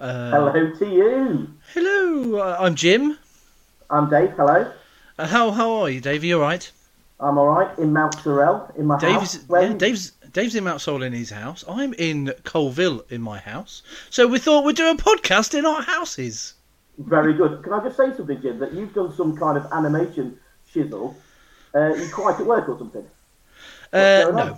Uh, Hello to you. Hello. Uh, I'm Jim. I'm Dave. Hello. Uh, how how are you, Dave? Are you all right? I'm all right in Mountsorrel in my Dave's house. Yeah, Dave's Dave's in Mount Sol in his house. I'm in Coalville in my house. So we thought we'd do a podcast in our houses. Very good. Can I just say something, Jim? That you've done some kind of animation shizzle. Uh, you quite at work or something? Uh,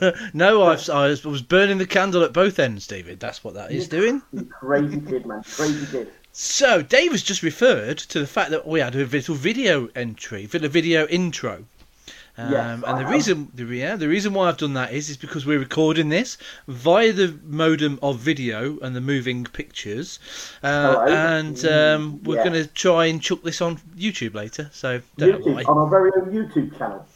no, no. I've, I was- burning the candle at both ends, David. That's what that is doing. You crazy kid, man. Crazy kid. So Dave has just referred to the fact that we had a little video entry, a video intro. Um, Yes, and the reason, the, yeah, the reason why I've done that is, is because we're recording this via the modem of video and the moving pictures, uh, and um, we're Yeah. going to try and chuck this on YouTube later. So don't. YouTube on our very own YouTube channel.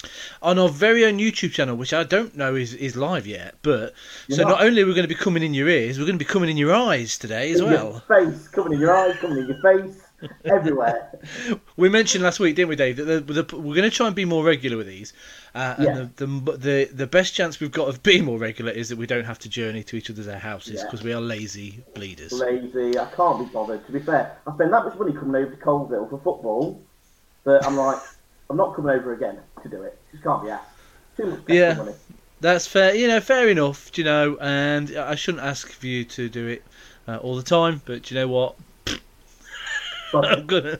on our very own YouTube channel, which I don't know is, is live yet. But so You're not not. only are we going to be coming in your ears, we're going to be coming in your eyes today as In well. Your face, coming in your eyes, coming in your face, everywhere. We mentioned last week, didn't we, Dave, that the, the, we're going to try and be more regular with these. Uh, and Yeah. the, the, the the best chance we've got of being more regular is that we don't have to journey to each other's houses Yeah. because we are lazy bleeders. Lazy. I can't be bothered. To be fair, I spend that much money coming over to Coalville for football that I'm like, I'm not coming over again to do it. Just can't be asked. Too much Yeah. money. That's fair, you know, fair enough, you know. And I shouldn't ask for you to do it uh, all the time, but you know what? I'm gonna.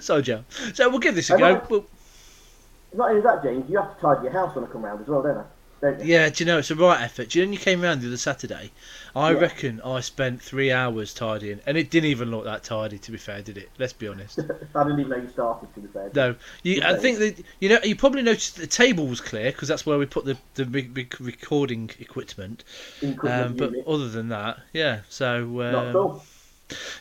so, Joe. So we'll give this a I go. know. We'll- Not only that, James, you have to tidy your house when I come round as well, don't I? Don't you? Yeah, do you know it's a right effort? Do you know when you came round the other Saturday? I Yeah. reckon I spent three hours tidying, and it didn't even look that tidy. To be fair, did it? Let's be honest. I didn't even know you started, to be fair. No, you. I think that you know you probably noticed the table was clear because that's where we put the the big, big recording equipment. Um, but unit. other than that, yeah. So Not um, cool.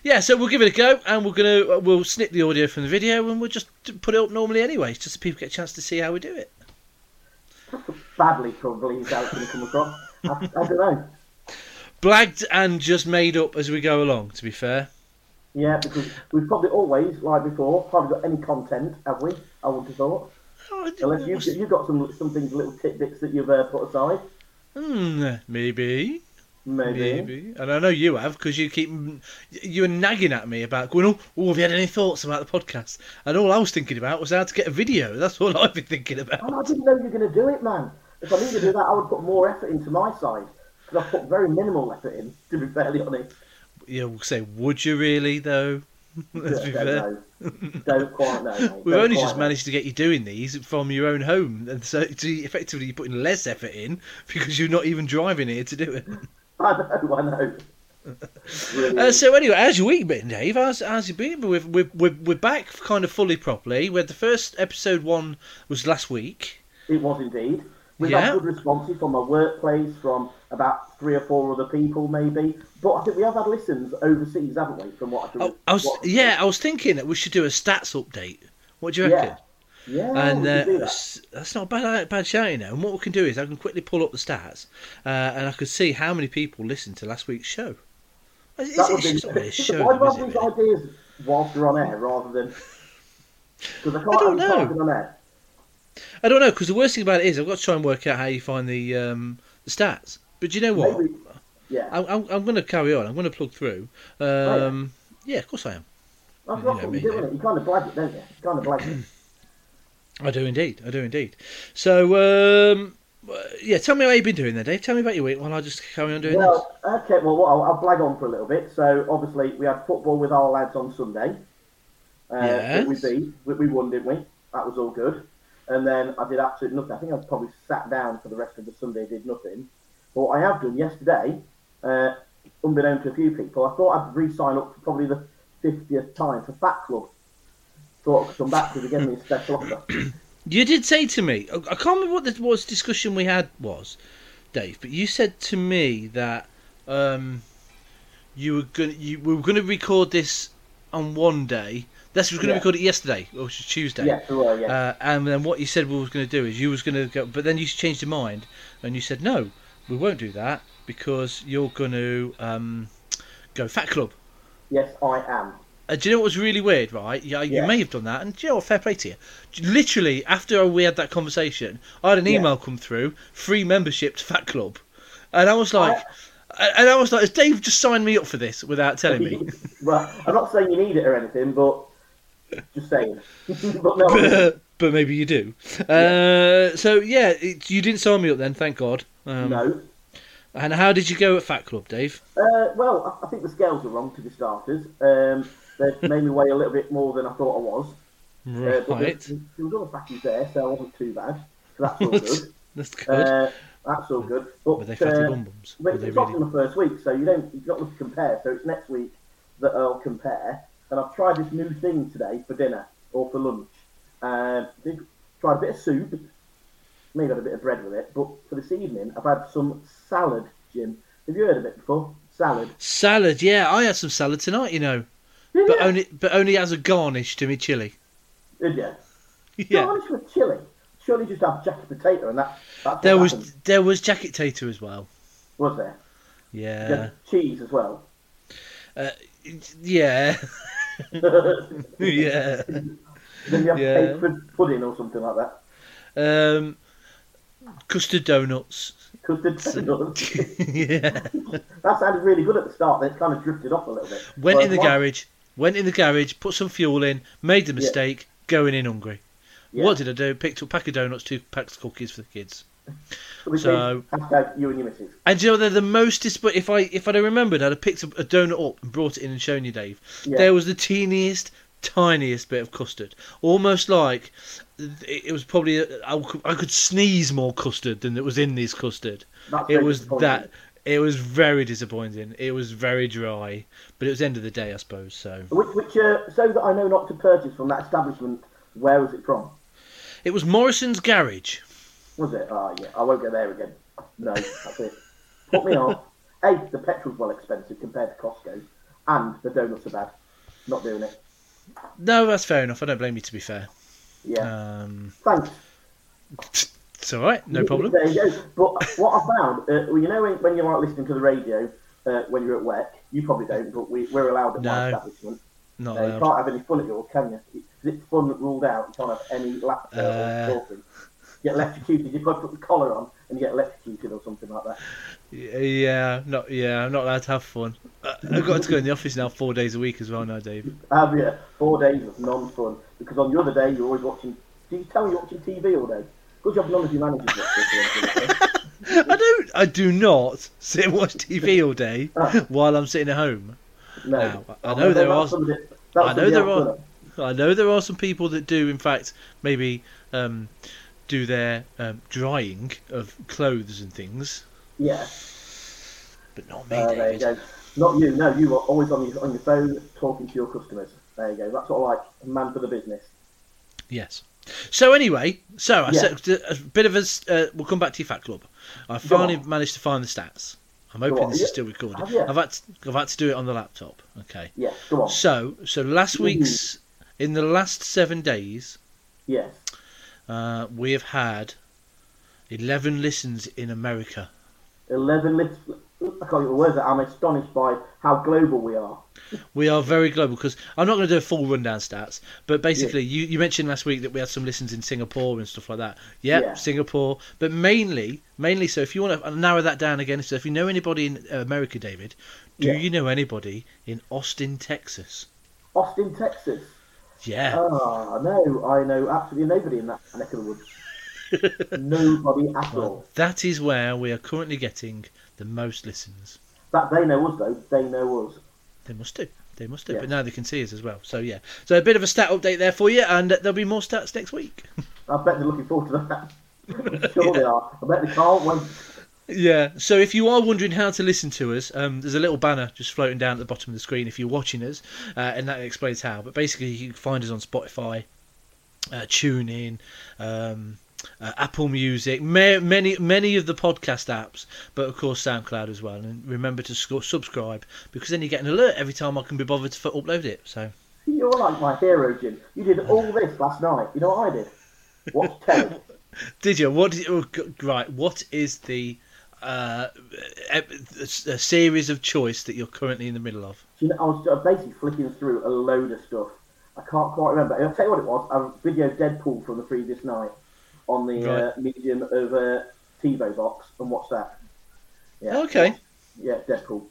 Yeah, so we'll give it a go, and we're gonna we'll snip the audio from the video, and we'll just put it up normally anyway, just so people get a chance to see how we do it. Badly, probably, is how it's to come across. I, I don't know. Blagged and just made up as we go along. To be fair. Yeah, because we've probably always, like before, hardly got any content, have we? I would have thought. Oh, Unless you've, you've got some some things, little tidbits that you've uh, put aside. Hmm, maybe, Maybe. maybe, and I know you have because you keep you were nagging at me about going. Oh, oh, have you had any thoughts about the podcast? And all I was thinking about was how to get a video. That's all I've been thinking about. Oh, I didn't know you were going to do it, man. If I needed to do that, I would put more effort into my side. Because I've put very minimal effort in, to be fairly honest. You will say, would you really though? Let's be don't fair. know. Don't quite know. mate. We've Don't only just know. managed to get you doing these from your own home, and so, so effectively you're putting less effort in because you're not even driving here to do it. I know, I know. Brilliant. Uh, so anyway, how's your week been, Dave? How's, how's it been? We're, we're, we're, we're back kind of fully properly. We had the first episode one was last week. It was indeed. We've Yeah. had good responses from my workplace, from about three or four other people, maybe. But I think we have had listens overseas, haven't we? From what I can. Oh, I was, what- yeah, I was thinking that we should do a stats update. What do you reckon? Yeah. Yeah. And uh, that. that's not a bad bad shout, you know. And what we can do is I can quickly pull up the stats, uh, and I can see how many people listened to last week's show. It's, That would it's be. really a show, Why do I have it, these ideas whilst we're on air rather than? Because I can't. don't I can't know. on air. I don't know because the worst thing about it is I've got to try and work out how you find the um, the stats. But you know what? Maybe. Yeah. I'm, I'm, I'm going to carry on. I'm going to plug through. yeah. Um, yeah, of course I am. That's, you know what me, you do, yeah. innit? You kind of blag it, don't you? You kind of blag it. I do indeed. I do indeed. So, um, yeah, tell me how you've been doing there, Dave. Tell me about your week while I just carry on doing this. Okay. Well, well, I'll, I'll blag on for a little bit. So obviously we had football with our lads on Sunday. Uh, that We Yes. beat. We, we won, didn't we? That was all good. And then I did absolutely nothing. I think I probably sat down for the rest of the Sunday, did nothing. But what I have done yesterday, uh, unbeknown to a few people, I thought I'd re-sign up for probably the fiftieth time for Fat Club. Thought come back because they gave me a special offer. You did say to me, I can't remember what the was discussion we had was, Dave, but you said to me that um, you were going you we were going to record this on one day. That's we were going to Yeah. record it yesterday, which was Tuesday. Yes, we were. Yeah. Uh, and then what you said we was going to do is you was going to go, but then you changed your mind and you said no, we won't do that because you're going to um, go Fat Club. yes, I am. Uh, do you know what was really weird, right? Yeah, you Yeah. may have done that, and do you know what? Fair play to you. Literally, after we had that conversation, I had an Yeah. email come through, free membership to Fat Club, and I was like, And I was like, has Dave just signed me up for this without telling me? well, I'm not saying you need it or anything, but just saying. but no, but, but maybe you do. Uh, so yeah, it, you didn't sign me up then, thank God. Um, no. And how did you go at Fat Club, Dave? Uh, well, I, I think the scales were wrong to be starters. Um, they made me weigh a little bit more than I thought I was. Uh, but there, Right, there was other there, so I wasn't too bad. So that's all good. that's good. Uh, that's all good. But, Were they fatty uh, bum bums? Were it's not really? in the first week, so you don't you've got to compare. So it's next week that I'll compare. And I've tried this new thing today for dinner or for lunch. Uh, did, tried a bit of soup, maybe had a bit of bread with it. But for this evening, I've had some salad, Jim. Have you heard of it before? Salad. Salad, yeah, I had some salad tonight, you know, but only but only as a garnish to me chili. Did you? Yeah, Garnish with chili. Surely just have jacket potato and that. That's there was happened. there was jacket tater as well. Was there? Yeah, Yeah. Cheese as well. yeah, yeah. Then you have Yeah. Pudding or something like that. Um, custard donuts. Custard donuts. yeah. That sounded really good at the start, then it kind of drifted off a little bit. Went Well, in the one- garage. Went in the garage. Put some fuel in. Made the mistake. Going in hungry. Yeah. What did I do? Picked up a pack of donuts, two packs of cookies for the kids. So- you and your missus. And you know they're the most disp- if I if I'd have remembered I'd have picked up a donut up and brought it in and shown you Dave. Yeah. There was the teeniest, tiniest bit of custard, almost like it it was probably a, I, could, I could sneeze more custard than that was in this custard. That's It was that. It was very disappointing. It was very dry, but it was the end of the day, I suppose. So Which, which uh, so that I know not to purchase from that establishment, where was it from? it was Morrison's garage. Was it? Oh, yeah, I won't go there again. No, that's it. Put me off. A, the petrol's well expensive compared to Costco, and the donuts are bad. Not doing it. No, that's fair enough. I don't blame you. To be fair, Yeah. um, Thanks. it's all right. No problem. There you go. But what I found, uh, well, you know, when, when you're like listening to the radio uh, when you're at work, you probably don't, but we, we're allowed at my No. establishment. Not Uh, you can't have any fun at yours, can you? It's, fun ruled out. You can't have any laughter Uh. or talking. You get electrocuted. You've got to put the collar on and you get electrocuted or something like that. Yeah, not yeah. I'm not allowed to have fun. I've got to go in the office now four days a week as well now, Dave. Have you four days of non-fun? Because on the other day you're always watching. Do you tell me you're watching TV all day? Good job none of your managers watch. I don't. I do not sit and watch TV all day Ah. while I'm sitting at home. No, Now, I know there are- somebody- I know there are- I know there are some people that do, in fact, maybe um, do their um, drying of clothes and things, Yeah. but not me, Uh, there you go. Not you. No, you are always on your on your phone talking to your customers. There you go. That's what I like. Man for the business. Yes. So anyway, so I Yeah. said a bit of a. Uh, we'll come back to your fat club. I finally managed to find the stats. I'm hoping this Yeah. is still recorded. Have you? I've had to, I've had to do it on the laptop. Okay. Yes. Go on. So so last Mhm. week's in the last seven days, Yeah. uh, we have had eleven listens in America. Eleven lists. I can't get words. out. I'm astonished by how global we are. We are very global because I'm not going to do a full rundown stats, but basically, you, you mentioned last week that we had some listens in Singapore and stuff like that. Yep, Yeah. Singapore, but mainly, mainly. So if you want to narrow that down again, so if you know anybody in America, David, do Yeah. you know anybody in Austin, Texas? Austin, Texas. Yeah, Ah, no, I know absolutely nobody in that neck of the woods. Nobody at well, all. that is where we are currently getting the most listens. That they know us though. They know us. They must do. They must do. Yeah. But now they can see us as well. So yeah. So a bit of a stat update there for you, and there'll be more stats next week. I bet they're looking forward to that. I'm sure they are. I bet they can't wait. Yeah. So if you are wondering how to listen to us, um, there's a little banner just floating down at the bottom of the screen if you're watching us, uh, and that explains how. But basically, you can find us on Spotify, uh, TuneIn, um, uh, Apple Music, ma- many many of the podcast apps, but of course SoundCloud as well. And remember to sc- subscribe because then you get an alert every time I can be bothered to f- upload it. So You're like my hero, Jim. You did all this last night. You know what I did? Watch telly. did you? What? Did, oh, g- right. What is the uh, ep- a series of choice that you're currently in the middle of? You know, I was basically flicking through a load of stuff. I can't quite remember. I'll tell you what it was. I videoed Deadpool from the previous night on the uh, medium of uh, TiVo box and watched that. Yeah. Okay. Yeah, Deadpool.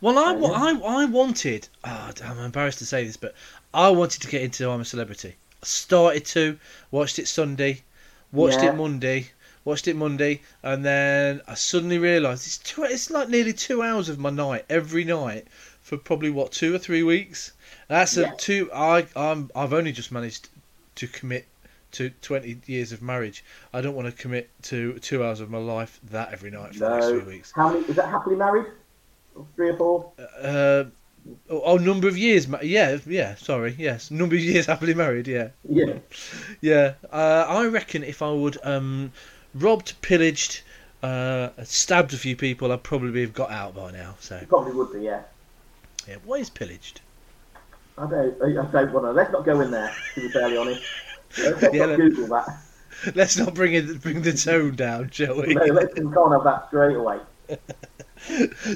Well, I, I, I wanted. Oh, I'm embarrassed to say this, but I wanted to get into I'm a Celebrity. I started to, watched it Sunday, watched Yeah. it Monday, watched it Monday, and then I suddenly realised it's two. It's like nearly two hours of my night every night for probably what two or three weeks. That's Yeah. a two. I I'm I've only just managed to commit to 20 years of marriage. I don't want to commit to two hours of my life that every night for the next No. three weeks. How many? Is that happily married? Three or four? Uh, oh, oh, number of years. Yeah, yeah. Sorry. Yes, number of years happily married. Yeah, Yeah. yeah. Uh, I reckon if I would um, robbed, pillaged, uh, stabbed a few people, I'd probably have got out by now. So Probably would be. Yeah. yeah. What is pillaged? I don't. I don't want to. Let's not go in there. To be fairly honest. Let's Yeah, Google that. Let's not bring it, bring the tone down, shall we? No, let's have that straight away.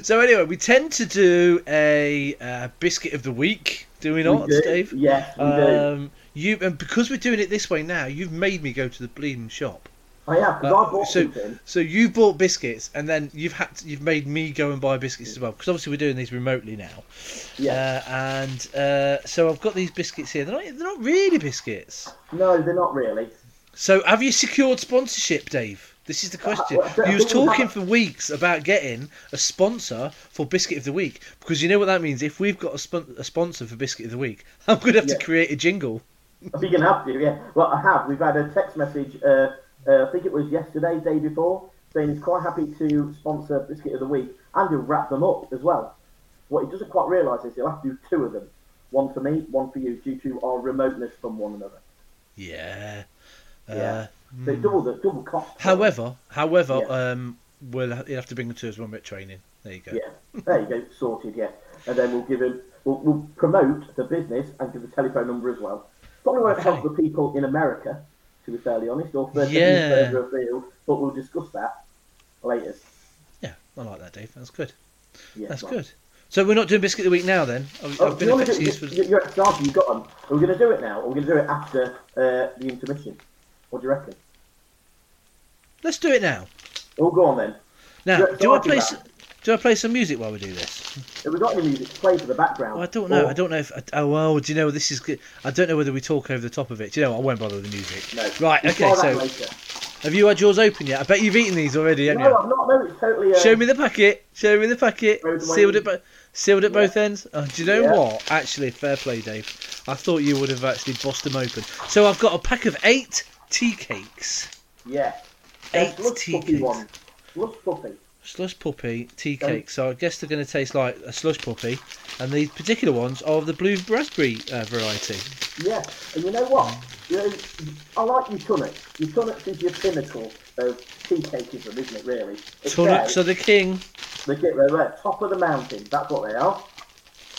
So anyway, we tend to do a uh, biscuit of the week, do we not, we do. Dave? Yes, we do. Um, you and because we're doing it this way now, you've made me go to the bleeding shop. I have because uh, I bought so- something. So you bought biscuits, and then you've had to, you've made me go and buy biscuits as well. Because obviously we're doing these remotely now. Yeah. Uh, and uh, so I've got these biscuits here. They're not they're not really biscuits. no, they're not really. So have you secured sponsorship, Dave? This is the question. well, You was talking have- for weeks about getting a sponsor for Biscuit of the Week because you know what that means. If we've got a, spon- a sponsor for Biscuit of the Week, I'm going to have Yeah. to create a jingle. You're gonna have to, yeah. Well, I have. We've had a text message. Uh, I think it was yesterday, day before, saying he's quite happy to sponsor Biscuit of the Week, and he'll wrap them up as well. What he doesn't quite realise is he'll have to do two of them, one for me, one for you, due to our remoteness from one another. Yeah. Yeah. Uh, So it's double the double cost. however, however, Yeah. um, we'll you'll have to bring them to us when we're at training. There you go. Yeah, there you go, sorted. Yeah, and then we'll give him, we'll, we'll promote the business and give the telephone number as well. Probably won't help the people in America, to be fairly honest, or further, Yeah. further afield. But we'll discuss that later. Yeah, I like that, Dave. That's good. Yeah, That's good. So we're not doing Biscuit of the Week now then? I've, Oh, I've been you a want to bit do, you, for... you're at Derby, you got them. Are we going to do it now, or are we going to do it after uh, the intermission? What do you reckon? Let's do it now. Oh, go on then. Now, do I play? s- Do I play some music while we do this? Have we got any music to play for the background? Well, I don't know. Or- I don't know if. Oh well, do you know this is good? I don't know whether we talk over the top of it. Do you know? what? I won't bother with the music. No. Right. We'll Okay. So, later. have you had yours open yet? I bet you've eaten these already, haven't No, you? I've not. No, it's totally. Uh, Show me the packet. Show me the packet. Throw it away. Sealed at sealed Yeah. both ends. Oh, do you know Yeah. what? Actually, fair play, Dave. I thought you would have actually bossed them open. So I've got a pack of eight tea cakes. Yeah. Eight tea cakes. Slush puppy. Slush puppy tea Don't- cakes. So I guess they're going to taste like a slush puppy, and these particular ones are the blue raspberry uh, variety. Yeah, and you know what? You know, I like your tunnocks. Your tunnocks is your pinnacle of tea cakeism, isn't it? Really. It's Tunnocks there. are the king. They get they're at top of the mountain. That's what they are.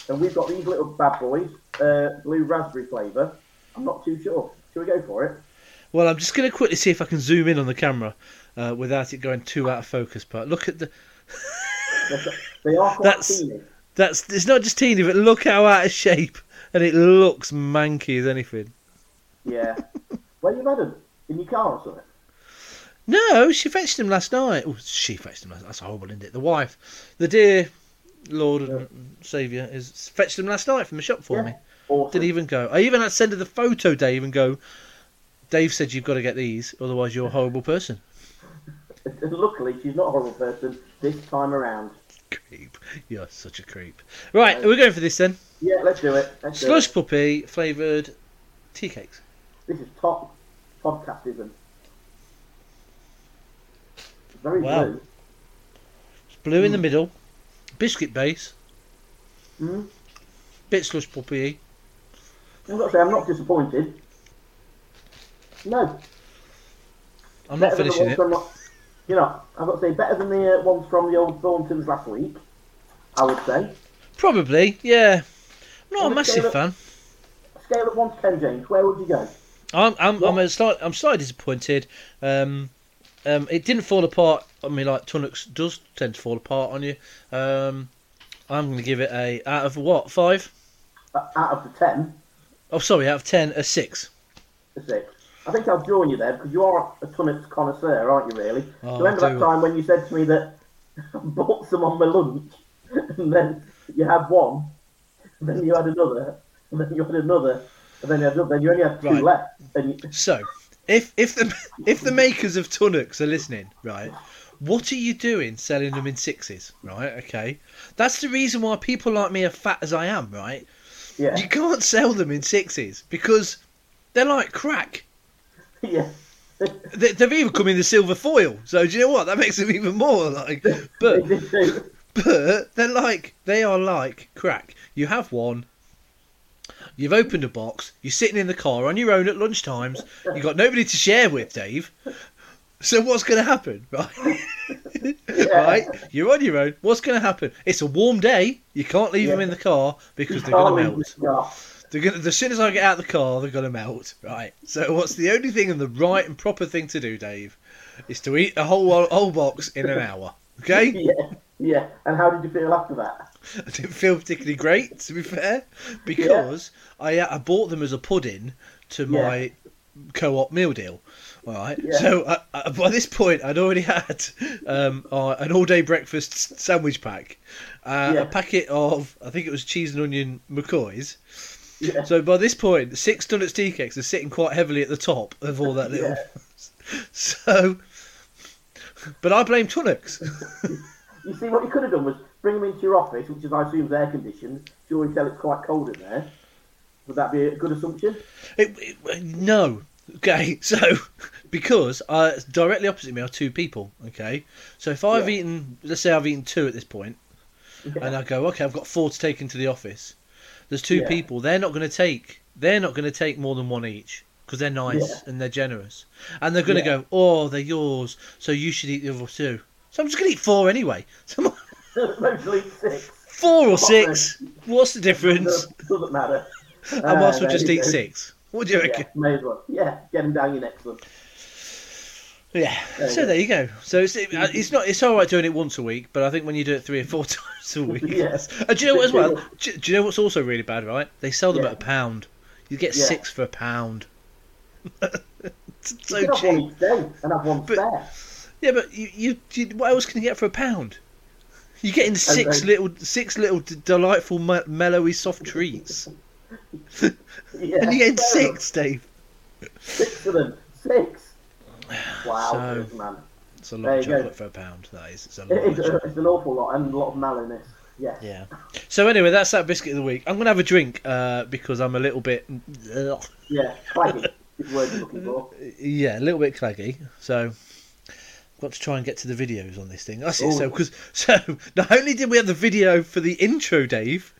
And we've got these little bad boys, uh, blue raspberry flavour. I'm not too sure. Shall we go for it? Well, I'm just going to quickly see if I can zoom in on the camera uh, without it going too out of focus. But look at the. They're- quite That's- teeny. That's it's not just teeny, but look how out of shape, and it looks manky as anything. Yeah. Where you had them? In your car or something? No, she fetched him last night. Oh, she fetched him. Last, that's horrible, isn't it? The wife, the dear Lord and Saviour, is fetched him last night from the shop for Yeah. me. Awesome. Didn't even go. I even had to send her the photo, Dave, and go. Dave said you've got to get these, otherwise you're a horrible person. And luckily, she's not a horrible person this time around. Creep. You're such a creep. Right, we're going for this then. Yeah, let's do it. Let's do it. Slush puppy flavoured tea cakes. This is top podcastism. Very Wow. blue. It's blue in the middle, biscuit base, Mm. bit slush puppy. I've got to say, I'm not disappointed. No. I'm not better the finishing it. From, you know, I've got to say, better than the uh, ones from the old Thorntons last week, I would say. Probably, yeah. I'm not a On a massive fan. Scale of 1 to 10, James, where would you go? I'm I'm I'm, a slight, I'm slightly disappointed. Um, um, it didn't fall apart I mean, like Tunnocks does tend to fall apart on you. Um, I'm going to give it a out of what five? Uh, out of the 10, Oh, sorry, out of ten, a six. a 6. I think I've drawn you there because you are a Tunnocks connoisseur, aren't you, really? Oh, Remember that time when you said to me that I bought some on my lunch, and then you had one, and then you had another, and then you had another, and then you had another, then you only had two Right. left. And you, So, if if the if the makers of Tunnocks are listening, right, what are you doing selling them in sixes, right? Okay, that's the reason why people like me are fat as I am, right? yeah, You can't sell them in sixes because they're like crack. yeah, They, they've even come in the silver foil, so do you know what? That makes them even more like. But but they're like they are like crack. You have one. You've opened a box. You're sitting in the car on your own at lunchtimes. You've got nobody to share with, Dave. So what's going to happen, right? right? You're on your own. What's going to happen? It's a warm day. You can't leave them in the car because You they're going to melt. The. They're gonna, as soon as I get out of the car, they're going to melt. Right. So what's the only thing and the right and proper thing to do, Dave, is to eat a whole whole box in an hour. Okay. Yeah, yeah. And how did you feel after that? I didn't feel particularly great, to be fair, because I I bought them as a pudding to my co-op meal deal. All right. Yeah. So I, I, by this point, I'd already had um, uh, an all-day breakfast sandwich pack, uh, Yeah. a packet of I think it was cheese and onion McCoys. Yeah. So by this point, six donuts tea cakes are sitting quite heavily at the top of all that little. So, but I blame Tunnocks. You see, what you could have done was bring them into your office, which is, I assume, is air conditioned. You already tell it's quite cold in there. Would that be a good assumption? It, it, no. Okay, so because uh, directly opposite me are two people. Okay, so if I've Yeah. eaten, let's say I've eaten two at this point. point, and I go, okay, I've got four to take into the office. There's two Yeah. people. They're not going to take. They're not going to take more than one each because they're nice Yeah. and they're generous, and they're going to Yeah. go, oh, they're yours, so you should eat the other two. So I'm just going to eat four anyway. So I'm- Mostly six. four or six. What's the difference? Doesn't, doesn't matter. I might as well uh, just eat six. What do you reckon? Yeah, may as well. Yeah, get them down your next one. Yeah. There so there you go. So it's it, uh, it's not it's all right doing it once a week, but I think when you do it three or four times a week, Yes. And do you know what as well? Do, do you know what's also really bad? Right? They sell them Yeah. at a pound. You get Yeah. six for a pound. so one cheap. each day and have one But- spare. Yeah, but you, you, you what else can you get for a pound? You're getting six then- little six little d- delightful me- mellowy soft treats, Yeah, and you're getting six, Dave. Six of them. Six. Wow, So- man. It's a lot There of you go. for a pound. That is. It's a lot It of is, chocolate. it's an awful lot and a lot of mallowness. Yes. Yeah. So anyway, that's that biscuit of the week. I'm gonna have a drink uh, because I'm a little bit, ugh, Yeah, claggy word you're looking for. yeah, a little bit claggy. So I've got to try and get to the videos on this thing. That's it. So because so not only did we have the video for the intro, Dave.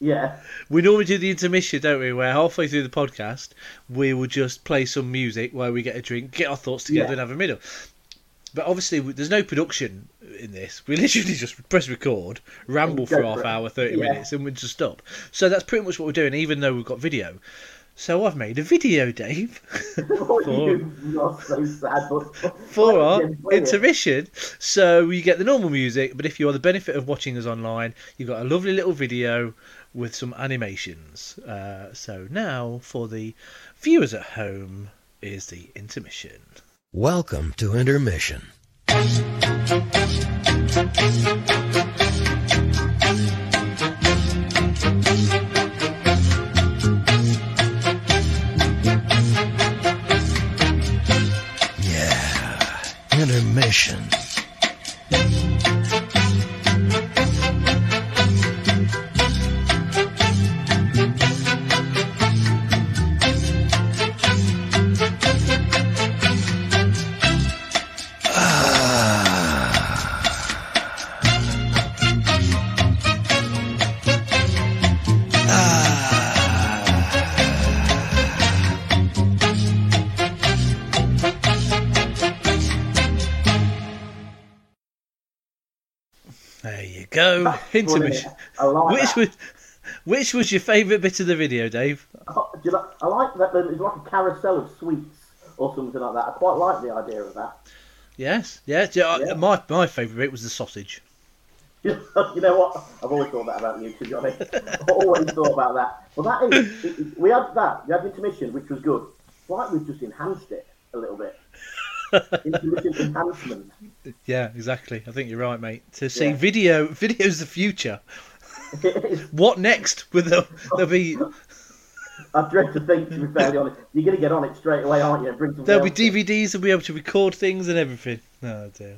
Yeah, We normally do the intermission, don't we? Where halfway through the podcast, we will just play some music while we get a drink, get our thoughts together, Yeah. and have a middle. But obviously, there's no production in this. We literally just press record, ramble for half it. hour, 30 Yeah. minutes, and we just stop. So that's pretty much what we're doing, even though we've got video. So I've made a video, Dave, For- so sad. For our intermission. So you get the normal music, but if you are the benefit of watching us online, you've got a lovely little video with some animations. Uh, so now, for the viewers at home, is the intermission. Welcome to Intermission. Yeah, intermission. Intermission. Like Which that. was, which was your favourite bit of the video, Dave? Oh, like, I like that. It's like a carousel of sweets or something like that. I quite like the idea of that. Yes, yeah. uh, Yeah. My my favourite bit was the sausage. you know what? I've always thought that about you, to be honest. I've always thought about that. Well, that is. it- it- we had that. We had intermission, which was good. Like we've just enhanced it a little bit. Enhancement. Yeah, exactly. I think you're right, mate. To see Yeah. video, video's the future. What next? Will there, there'll be I dread to think, to be fairly honest, you're going to get on it straight away, aren't you? There'll be. DVDs and be able to record things and everything. Oh dear.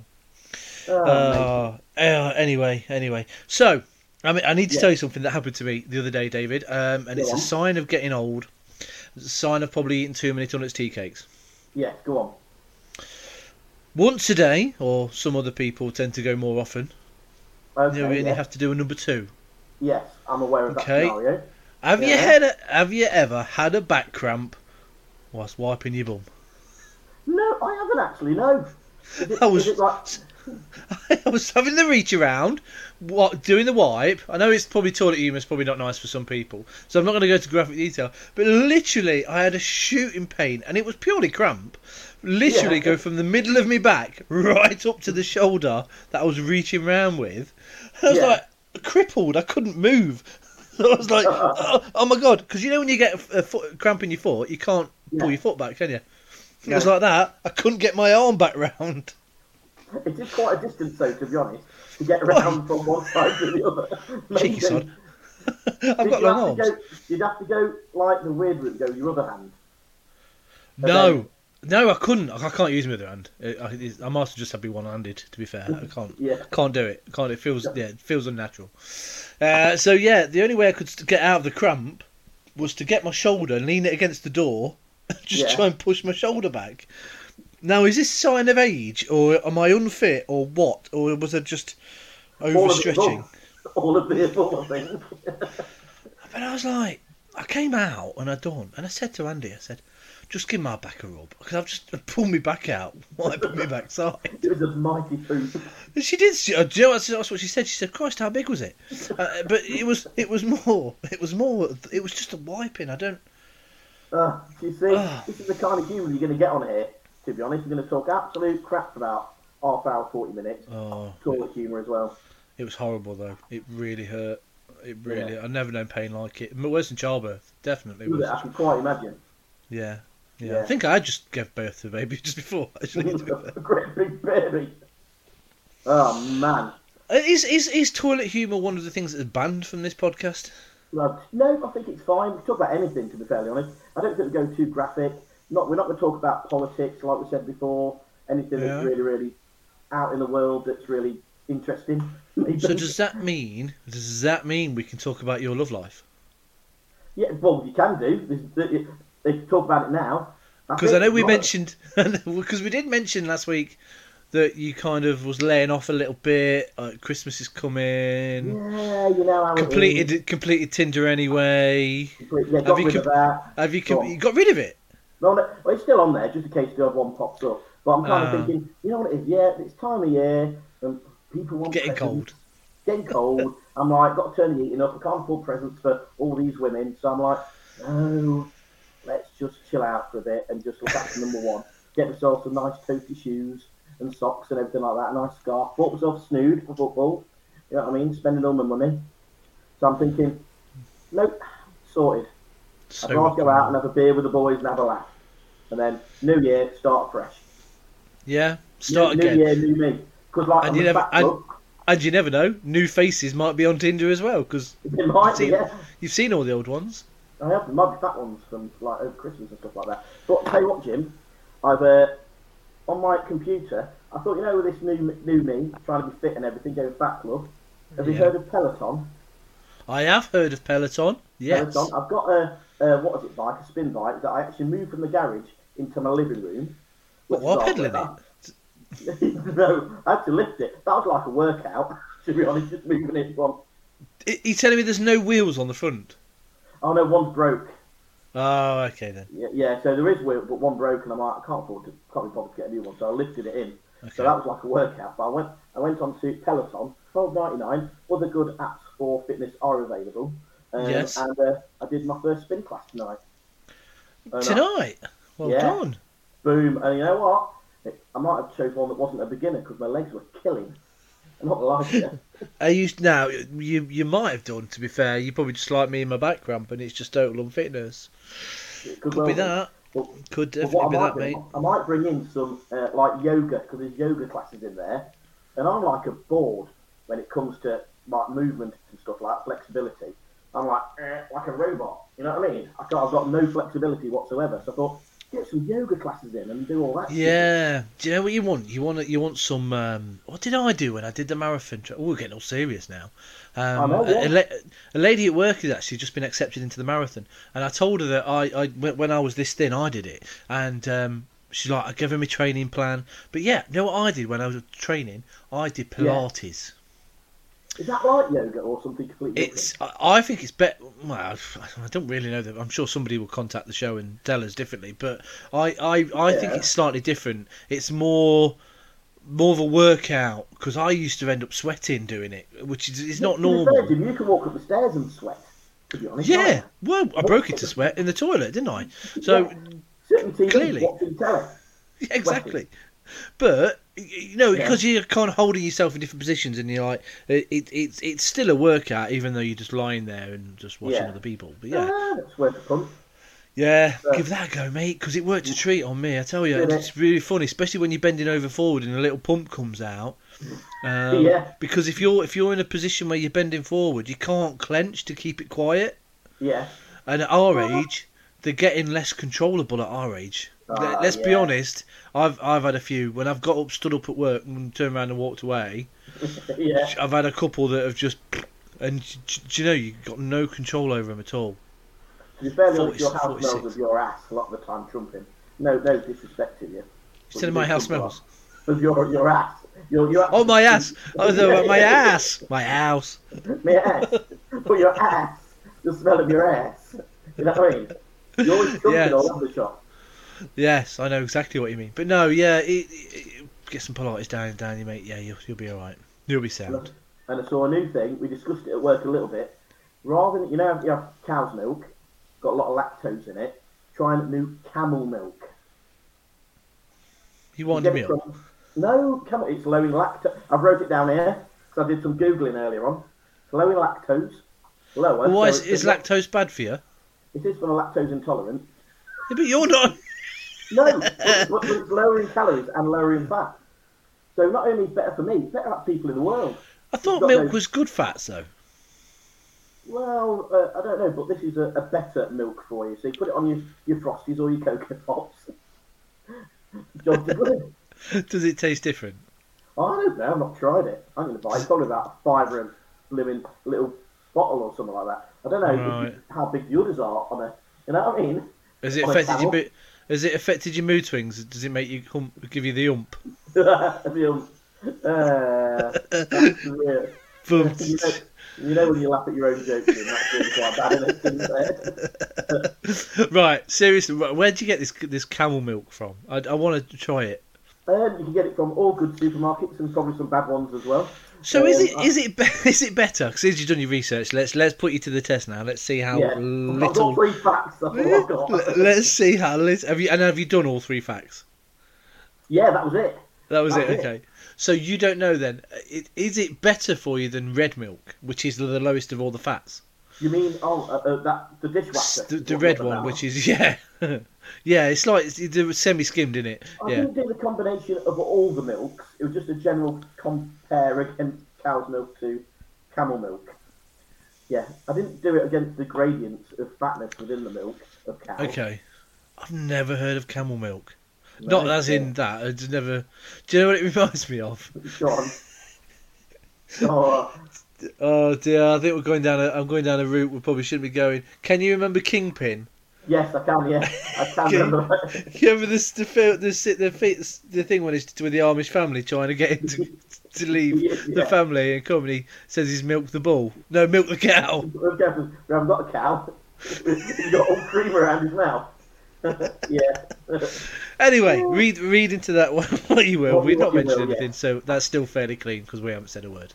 Oh. Uh, uh, anyway, anyway. So, I mean, I need to Yeah. tell you something that happened to me the other day, David. Um, and Go it's a sign of getting old. It's a sign of probably eating too many Tunnocks tea cakes. Yes, go on. Once a day, or some other people tend to go more often. Okay, you know, we only yes. have to do a number two. yes, I'm aware of Okay. that scenario. Have you had a, Have you ever had a back cramp whilst wiping your bum? No, I haven't actually, no. It, I was- like, I was having the reach around, what doing the wipe. I know it's probably toilet humour it's probably not nice for some people, so I'm not going to go to graphic detail. But literally, I had a shooting pain, and it was purely cramp. Literally, Yeah. go from the middle of my back right up to the shoulder that I was reaching round with. I was Yeah. like crippled. I couldn't move. I was like, oh, oh my god! Because you know when you get a, foot, cramp in your foot, you can't pull your foot back, can you? It was like that. I couldn't get my arm back round. it is quite a distance, though, to be honest, to get around from one side to the other. Cheeky sod. I've got long arms. Go, you'd have to go like the weird route, go your other hand. No, no, I couldn't. I can't use my other hand. I, I, must have just have to be one-handed. To be fair, I can't. Yeah. Can't do it. Can't. It feels. Yeah, it feels unnatural. Uh, so yeah, the only way I could get out of the cramp was to get my shoulder, lean it against the door, and just Yeah. try and push my shoulder back. Now, is this sign of age, or am I unfit, or what, or was I just All of the overstretching? All of the above, I think. But I was like, I came out and I done, and I said to Andy, I said, just give my back a rub because I've just pulled me back out, wiping me backside. it was a mighty poop. And she did. She, uh, do you know what, that's what she said. She said, "Christ, how big was it?" Uh, but it was. It was more. It was more. It was just a wiping. I don't. Uh, you see, Ah. this is the kind of humour you're going to get on here. To be honest, we're going to talk absolute crap for about half hour, forty minutes. Oh, Toilet humour as well. it was horrible though. It really hurt. It really. I've never known pain like it. Worse than childbirth. Definitely was. I can quite imagine. Yeah. Yeah. Yeah. I think I just gave birth to a baby just before. Actually. a great big baby. Oh man. Uh, Is is is toilet humour one of the things that's banned from this podcast? Well, no, I think it's fine. We can talk about anything, to be fairly honest. I don't think we go too graphic. Not, we're not going to talk about politics, like we said before. Anything Yeah. that's really, really out in the world that's really interesting. maybe. So does that mean? Does that mean we can talk about your love life? Yeah, well, you can do. They can talk about it now. Because I know we mentioned, because we did mention last week that you kind of was laying off a little bit. Uh, Christmas is coming. Yeah, you know how it is. Completed completed Tinder anyway. Yeah, got you rid of com- that. Have you, Go com- on. you got rid of it? No, no, well, it's still on there just in case the odd one pops up. But I'm kind Ah. of thinking, you know what it is? Yeah, it's time of year and people want Getting presents. cold. Getting cold. I'm like, got to turn the heating up. I can't afford presents for all these women. So I'm like, no, let's just chill out for a bit and just look after number one. Get myself some nice toasty shoes and socks and everything like that. A nice scarf. Bought myself snood for football. You know what I mean? Spending all my money. So I'm thinking, nope, sorted. So I'd rather go out and have a beer with the boys and have a laugh. And then New Year, start fresh. yeah, start new, again. New Year, new me. Because like And you never- and- And you never know, new faces might be on Tinder as well because it might yeah. you've seen all the old ones. I have might be fat ones from like over Christmas and stuff like that. But tell you what, Jim, I've uh, on my computer. I thought you know with this new new me trying to be fit and everything, going fat club. Have you heard of Peloton? I have heard of Peloton. Yes. Peloton. I've got a, a what is it bike? a spin bike that I actually moved from the garage into my living room. What, while halfway it? no, I had to lift it. That was like a workout, to be honest, just moving it from. You're telling me there's no wheels on the front? Oh no, one's broke. Oh, okay then. Yeah, yeah so there is wheel, but one broke, and I'm like, I can't afford to, can't be bothered to get a new one, so I lifted it in. Okay. So that was like a workout. But I went, I went on to Peloton, twelve ninety nine. Other good apps for fitness are available. Um, Yes. And uh, I did my first spin class tonight. And I- Tonight. Well Yeah. done. boom, and you know what? I might have chose one that wasn't a beginner because my legs were killing. Not to you. Are you now? You you might have done. To be fair, you probably just like me in my back cramp, and it's just total unfitness. Because, Could well, be that. But, Could definitely be that, do, mate. I might bring in some uh, like yoga because there's yoga classes in there, and I'm like a board when it comes to like movement and stuff like flexibility. I'm like eh, like a robot. You know what I mean? I I've got no flexibility whatsoever. So I thought get some yoga classes in and do all that. shit. Yeah. Do you know what you want? You want you want some. Um, what did I do when I did the marathon? Tra- oh, we're getting all serious now. Um, know, a- yeah. a, la- a lady at work has actually just been accepted into the marathon, and I told her that I, I when I was this thin, I did it, and um, she's like, I gave her my training plan. But yeah, you know what I did when I was training? I did Yeah. Is that like yoga or something completely It's. I I think it's better. Well, I don't really know that. I'm sure somebody will contact the show and tell us differently. But I, I, I think it's slightly different. It's more, more of a workout because I used to end up sweating doing it, which is, is not normal. You can walk up the stairs and sweat. To be honest, Yeah. Well, I broke into sweat in the toilet, didn't I? So TV, Clearly. Yeah, exactly. But y- you know, Yeah. because you're kind of holding yourself in different positions, and you're like, it, it, it's it's still a workout, even though you're just lying there and just watching Yeah. other people. But yeah. Ah, that's worth a punt. Yeah, Yeah. give that a go, mate, because it worked a treat on me. I tell you, it? it's really funny, especially when you're bending over forward and a little pump comes out. Um, Yeah. Because if you're if you're in a position where you're bending forward, you can't clench to keep it quiet. Yeah. And at our age, they're getting less controllable at our age. Ah, Let's be honest. I've I've had a few when I've got up, stood up at work, and turned around and walked away. yeah. I've had a couple that have just, and do you know you've got no control over them at all. To be fair, honest, 40 your house 46. smells of your ass a lot of the time, trumping. No, no disrespect to you. You said you my house trump a lot. smells. Of your your ass. Your your. Oh my ass! Oh, the, Yeah, my yeah. ass! My house. My ass. But your ass. The smell of your ass. You know what I mean? You're always trumping Yes. all over the shop. Yes, I know exactly what you mean. But no, yeah, it, it, get some Pilates down, down, you mate. Yeah, you'll, you'll be all right. You'll be sound. And I saw a new thing. We discussed it at work a little bit. Rather than you know you have cow's milk, got a lot of lactose in it. Try and new camel milk. You You want a it meal? from- no, camel. It's low in lactose. I've wrote it down here because I did some googling earlier on. It's low in lactose. Lower. Well, why so is, is lactose bad for you? It is for the lactose intolerant. Yeah, but you're not. No, but, but it's lower in calories and lowering fat. So not only is better for me, it's better for people in the world. I thought milk no- was good fats though. Well, uh, I don't know, but this is a, a better milk for you. So you put it on your, your frosties or your cocoa pops. Jobs are good. Does it taste different? I don't know. I've not tried it. I'm going to buy It's probably about a fiver of living little bottle or something like that. I don't know Right. how big the others are on a. You know what I mean? Has it On a affected your camel? mo- Has it affected your mood swings? Does it make you hump, give you the ump? the, um, uh, you, know, you know when you laugh at your own jokes, and that's really quite bad, isn't it? right, seriously, where'd you get this this camel milk from? I, I want to try it. Um, you can get it from all good supermarkets and probably some bad ones as well. So is Um, it is it be- is it better? Because as you've done your research, let's let's put you to the test now. Let's see how yeah, I've got little. three facts. That's all I've got. Let- Let's see how little. Have you and have you done all three facts? Yeah, that was it. That was it. That's it. Okay. So you don't know then? It, is it better for you than red milk, which is the lowest of all the fats? You mean oh uh, uh, that the dishwasher? The, the red one, which is yeah, yeah. It's like it's, it's semi-skimmed in it. I Yeah. didn't do the combination of all the milks. It was just a general compare against cow's milk to camel milk. Yeah, I didn't do it against the gradients of fatness within the milk of cow. Okay. I've never heard of camel milk. No, Not as in that. I just never. Do you know what it reminds me of? Go on. Oh, Oh dear, I think we're going down. A, I'm going down a route we probably shouldn't be going. Can you remember Kingpin? yes, I can. Yeah, I can Okay. remember. You remember this the the the the thing when it's with the Amish family trying to get him to, to leave the Yeah. family and come and he says he's milked the bull. No, milk the cow. we haven't got a cow. He's got all cream around his mouth. Yeah. Anyway, read read into that one what you will. We've not mentioned will, yeah. anything, so that's still fairly clean because we haven't said a word.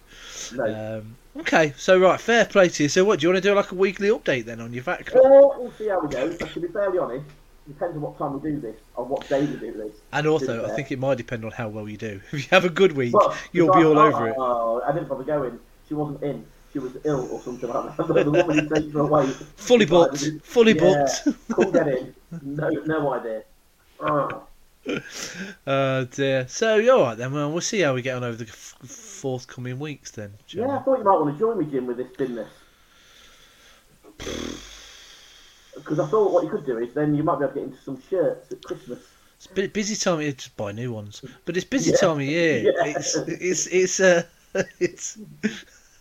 no. Um, okay, so right, fair play to you. So what do you want to do like a weekly update then on your fact club? Well, we'll see how we go. But to be fairly honest, depends on what time we do this, on what day we do this. And also, I think it might depend on how well you do. If you have a good week, Well, you'll be all I- over it. Oh, I didn't bother going. She wasn't in. She was ill or something like that. the woman who takes her away. Fully booked. it- Fully yeah, booked. Couldn't get in. No, no idea. Oh, Oh dear. So you're all right then. Well, we'll see how we get on over the f- forthcoming weeks then. shall yeah, I thought you might want to join me, Jim, with this business. Because I thought what you could do is then you might be able to get into some shirts at Christmas. It's bu- busy time of year to buy new ones, but it's busy Yeah. time of year. Yeah. It's it's it's uh, it's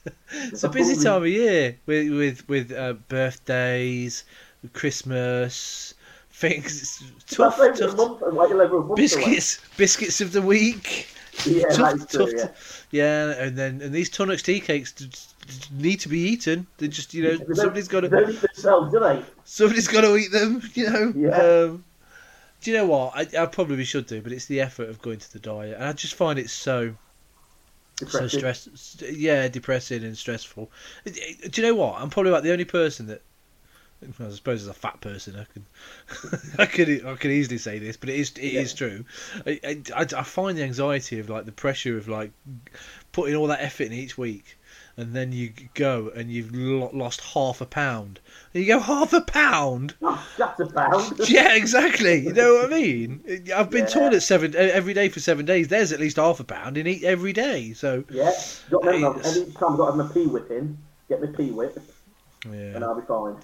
it's a busy time of year with with with uh, birthdays, Christmas, things. It's tough, over tough. month a month away. Biscuits, biscuits of the week. Yeah, tough, true, tough yeah. yeah, and then and these Tunnocks tea cakes d- d- need to be eaten. They just you know They somebody's got to eat themselves, do they? somebody's got to eat them. You know. Yeah. Um, do you know what? I, I probably should do, but it's the effort of going to the diet, and I just find it so so Depressing. stress. Yeah, depressing and stressful. Do you know what? I'm probably about the only person that. I suppose as a fat person, I can, I could, I could easily say this, but it is, it is Yeah. true. I, I, I find the anxiety of like the pressure of like putting all that effort in each week, and then you go and you've lost half a pound. And you go half a pound. Oh, that's a pound. Yeah, exactly. You know what I mean? I've been Yeah. seven every day for seven days. There's at least half a pound in eat every day. So Yeah, got It's- every time I've got to have my pee whip in, get my pee whip, and yeah, I'll be fine.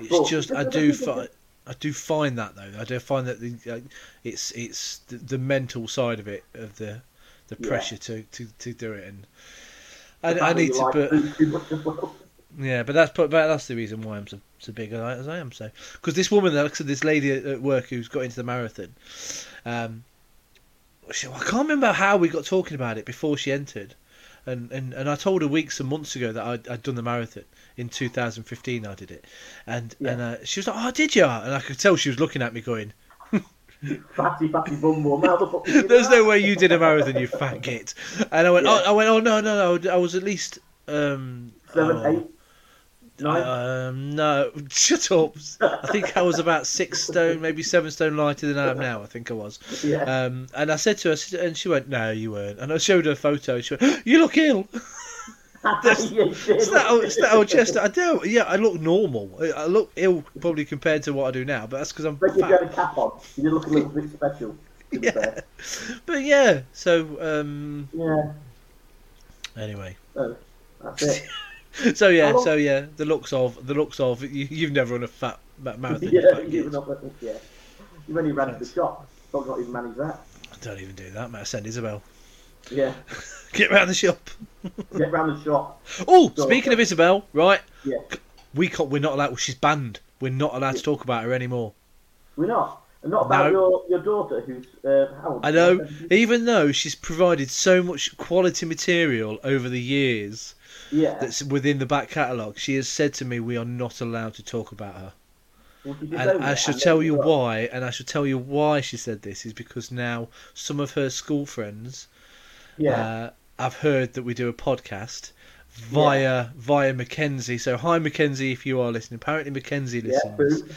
it's Well, just I do find I do find that though. I do find that the uh, it's it's the, the mental side of it of the the Yeah. pressure to, to, to do it and. I, I need to like put food too much as well. Yeah, but that's but that's the reason why I'm so, so big as I, am. So because this woman, I this lady at, at work who's got into the marathon, um, she, I can't remember how we got talking about it before she entered, and and, and I told her weeks and months ago that I'd, I'd done the marathon in 2015. I did it, and Yeah. and uh, she was like, "Oh, did you?" And I could tell she was looking at me, going, Fatty, fatty bum bum. How the fuck did you do "There's no way you did a marathon, you fat git." And I went, Yeah. "Oh, I went, oh no, no, no, I was at least." Um, Seven, oh, eight, nine. Um, no, shut up. I think I was about six stone, maybe seven stone lighter than I am now. I think I was. yeah. Um, and I said to her, and she went, "No, you weren't." And I showed her a photo. She went, "You look ill." that's- Yeah, you did. It's that, old, it's that old chest. I do. Yeah, I look normal. I- look ill probably compared to what I do now, but that's because I'm But fat. had a cap on. You look a little bit special. Yeah. fair. But yeah. So um, Yeah. anyway. Oh, that's it. So yeah. So yeah. The looks of the looks of you, you've never run a fat ma- marathon. yeah, you git. not, yeah. You've only ran to the shop. Don't not even manage that. I don't even do that, mate. I send Isabel. Yeah. Get round the shop. Get round the shop. Oh, speaking of Isabel, right? Yeah. We can't, we're not allowed. Well, she's banned. We're not allowed to talk about her anymore. We're not. And not about No. your, your daughter who's uh, how old? I know, even though she's provided so much quality material over the years Yeah. that's within the back catalogue, she has said to me we are not allowed to talk about her. Well, And I shall tell you why, and I shall tell you why she said this is because now some of her school friends Yeah. uh, I've heard that we do a podcast via via Mackenzie. So hi Mackenzie, if you are listening. Apparently Mackenzie listens. True.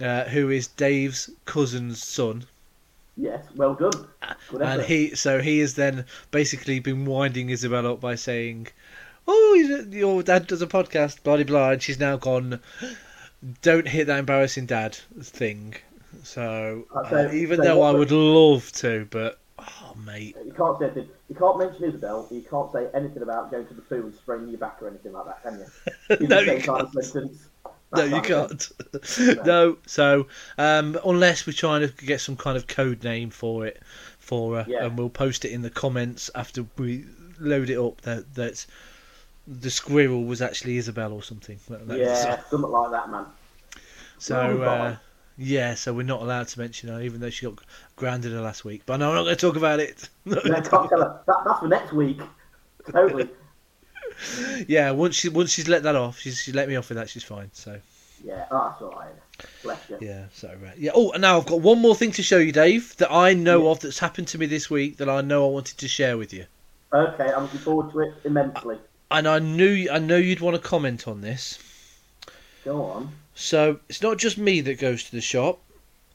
Yeah. uh, who is Dave's cousin's son, Yes. Well done. Good and effort. he so he has then basically been winding Isabel up by saying, "Oh, your dad does a podcast, blah blah blah," and she's now gone. Don't hit that embarrassing dad thing. So Uh, uh, even though I would love to, but oh mate, You can't say anything. You can't mention Isabel. You can't say anything about going to the poo and spraying your back or anything like that, can you? No, you same kind of can't. sentence. no, you can't. no, so um, unless we're trying to get some kind of code name for it, for her, Yeah. and we'll post it in the comments after we load it up. That that the squirrel was actually Isabel or something. That- Yeah, something like that, man. So uh. Yeah, so we're not allowed to mention her, even though she got grounded her last week. But no, I'm not going to talk about it. No, I can't tell her. That, that's for next week. Totally. yeah, once she once she's let that off, she's she let me off with that. She's fine. So Yeah, oh, that's all right. Bless you. yeah, so right. Yeah. Oh, and now I've got one more thing to show you, Dave, that I know Yeah. of that's happened to me this week that I know I wanted to share with you. Okay, I'm looking forward to it immensely. And I knew I know you'd want to comment on this. Go on. So it's not just me that goes to the shop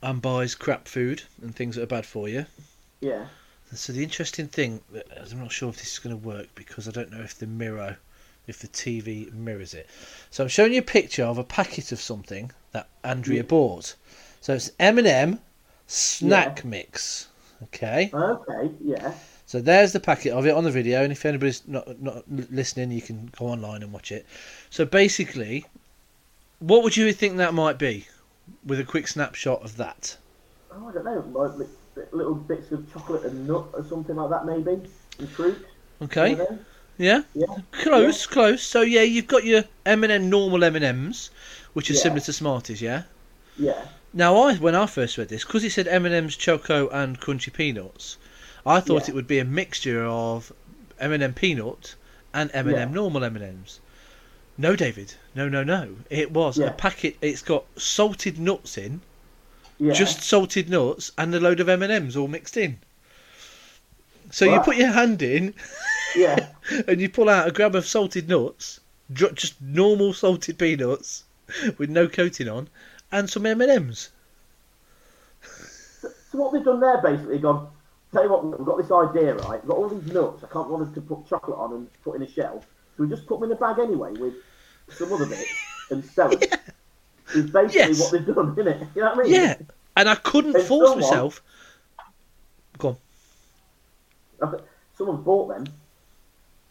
and buys crap food and things that are bad for you. Yeah. So the interesting thing, I'm not sure if this is going to work because I don't know if the mirror if the TV mirrors it. So I'm showing you a picture of a packet of something that Andrea Yeah. bought. So it's M&M snack mix. Okay. Okay, yeah. So there's the packet of it on the video, and if anybody's not not listening, you can go online and watch it. So basically, what would you think that might be, with a quick snapshot of that? Oh, I don't know, like li- li- little bits of chocolate and nut or something like that, maybe, and fruit. Okay, you know? yeah, Yeah. close, close. So yeah, you've got your M&M normal M&Ms, which are Yeah. similar to Smarties, yeah. Yeah. Now, I when I first read this, because it said M&M's Choco and Crunchy Peanuts, I thought Yeah. it would be a mixture of M&M Peanut and M&M Yeah. normal M&Ms. No, David. No, no, no. It was a packet. It's got salted nuts in, Yeah. just salted nuts, and a load of M&Ms all mixed in. So you put your hand in Yeah. and you pull out a grab of salted nuts, just normal salted peanuts with no coating on, and some M&Ms. So what they've done there, basically, gone. Tell you what, we've got this idea, right? We've got all these nuts. I can't want us to put chocolate on and put in a shell, we just put them in a bag anyway with some other bits and sell them. Is basically Yes. what they've done, isn't it? You know what I mean? Yeah, and I couldn't And force someone- myself. Go on. Someone's bought them.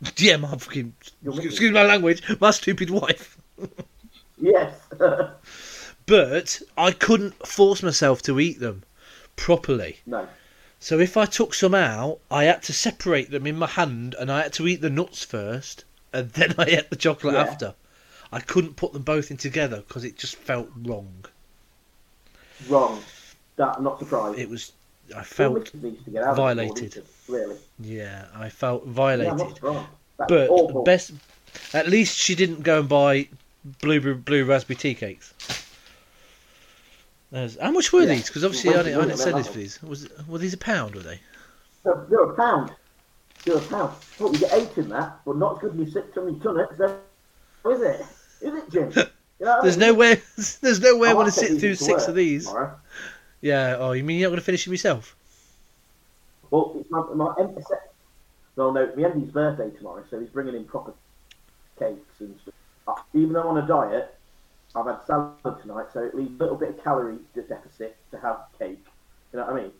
Yeah, my fucking excuse my language, my stupid wife. Yes. But I couldn't force myself to eat them properly. no. So if I took some out, I had to separate them in my hand, and I had to eat the nuts first, and then I ate the chocolate Yeah. after. I couldn't put them both in together because it just felt wrong. Wrong. That I'm not surprised. It was, I felt, this needs to get out of it, violated. it? Really. yeah, I felt Yeah, violated. That's but awful. best, at least she didn't go and buy blue blue raspberry tea cakes. There's, how much were Yeah. these? Because obviously I didn't, I didn't this for these. Was it- were these a pound? Were they? They're, they're a pound. They're a pound. Look, you get eight in that, but not good you six on your Tunnock. So, is it? Is it, Jim? You know what I There's mean? nowhere. There's nowhere I want to sit through six of these. tomorrow. Yeah. Oh, you mean you're not going to finish them yourself? Well, it's my, my empty set. Well, no, my Andy's birthday tomorrow, so he's bringing in proper cakes and stuff. Uh, Even though I'm on a diet, I've had salad tonight, so it leaves a little bit of calorie deficit to have cake. You know what I mean?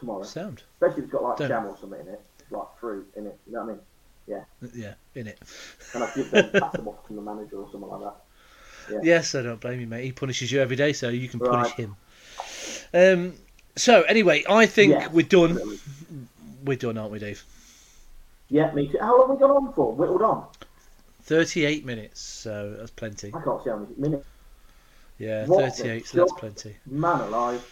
Tomorrow. Sound. Especially if it's got like Don't- jam or something in it, like fruit in it. You know what I mean? Yeah, Yeah, in it. And I give them pass them off to the manager or something like that. Yeah. Yes, I don't blame you, mate. He punishes you every day, so you can punish Right. him. Um. So anyway, I think we're done. We're done, aren't we, Dave? Yeah, me too. How long have we gone on for? Whittled on? Thirty-eight minutes, so that's plenty. I can't see how many minutes. Yeah, What thirty-eight, so that's plenty. Man alive.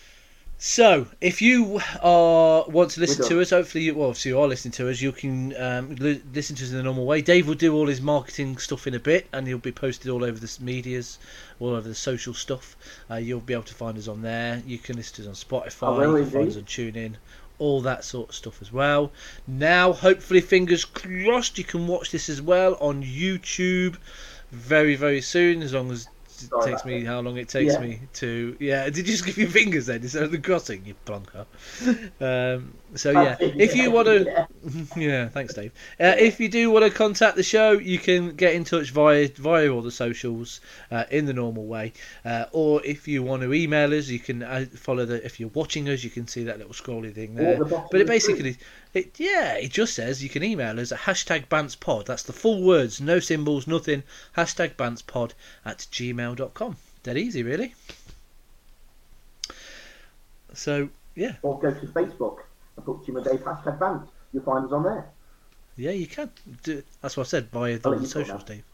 So, if you are want to listen to us, hopefully, you, well, if you are listening to us, you can um, li- listen to us in the normal way. Dave will do all his marketing stuff in a bit, and he'll be posted all over the medias, all over the social stuff. Uh, you'll be able to find us on there. You can listen to us on Spotify, you can find us on TuneIn, all that sort of stuff as well. Now, hopefully, fingers crossed, you can watch this as well on YouTube very, very soon, as long as it Sorry takes me how long it takes Yeah. me to yeah. Did you just give your fingers then? Instead of the crossing? You plonker. Um, so yeah if you want to Yeah. thanks dave. Uh, if you do want to contact the show you can get in touch via via all the socials uh, in the normal way. Uh, or if you want to email us you can uh, follow the if you're watching us you can see that little scrolly thing there. the but it of the screen. basically it yeah it just says you can email us at hashtag bantspod. That's the full words no symbols nothing. Hashtag bantspod at gmail.com dead easy really. So yeah. Or go to Facebook and put Jim and Dave hashtag band. You'll find us on there. yeah you can do that's what i said I'll the you socials dave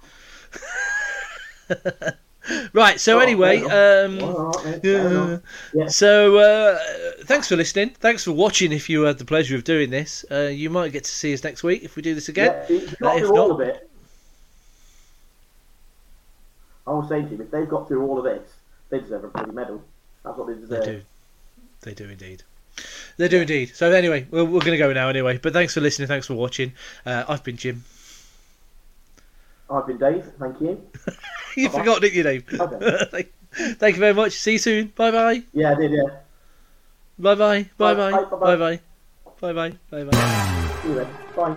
right so Oh, anyway um mate, fair Yeah. So, uh, thanks for listening. Thanks for watching. If you had the pleasure of doing this, uh, you might get to see us next week if we do this again. Yeah, if you got Uh, if through all of it, I was saying to you, if they've got through all of this, they deserve a bloody medal. That's what they deserve. They do. They do indeed. They do indeed. So anyway, we're, we're going to go now anyway. But thanks for listening. Thanks for watching. Uh, I've been Jim. I've been Dave. Thank you. you Bye-bye. forgot, didn't you, Dave? Okay. thank, you very much. See you soon. Bye bye. Yeah, I did. Yeah. Bye bye. Bye bye. Bye, bye, Bye bye. Bye bye. Bye bye. See you then. Bye.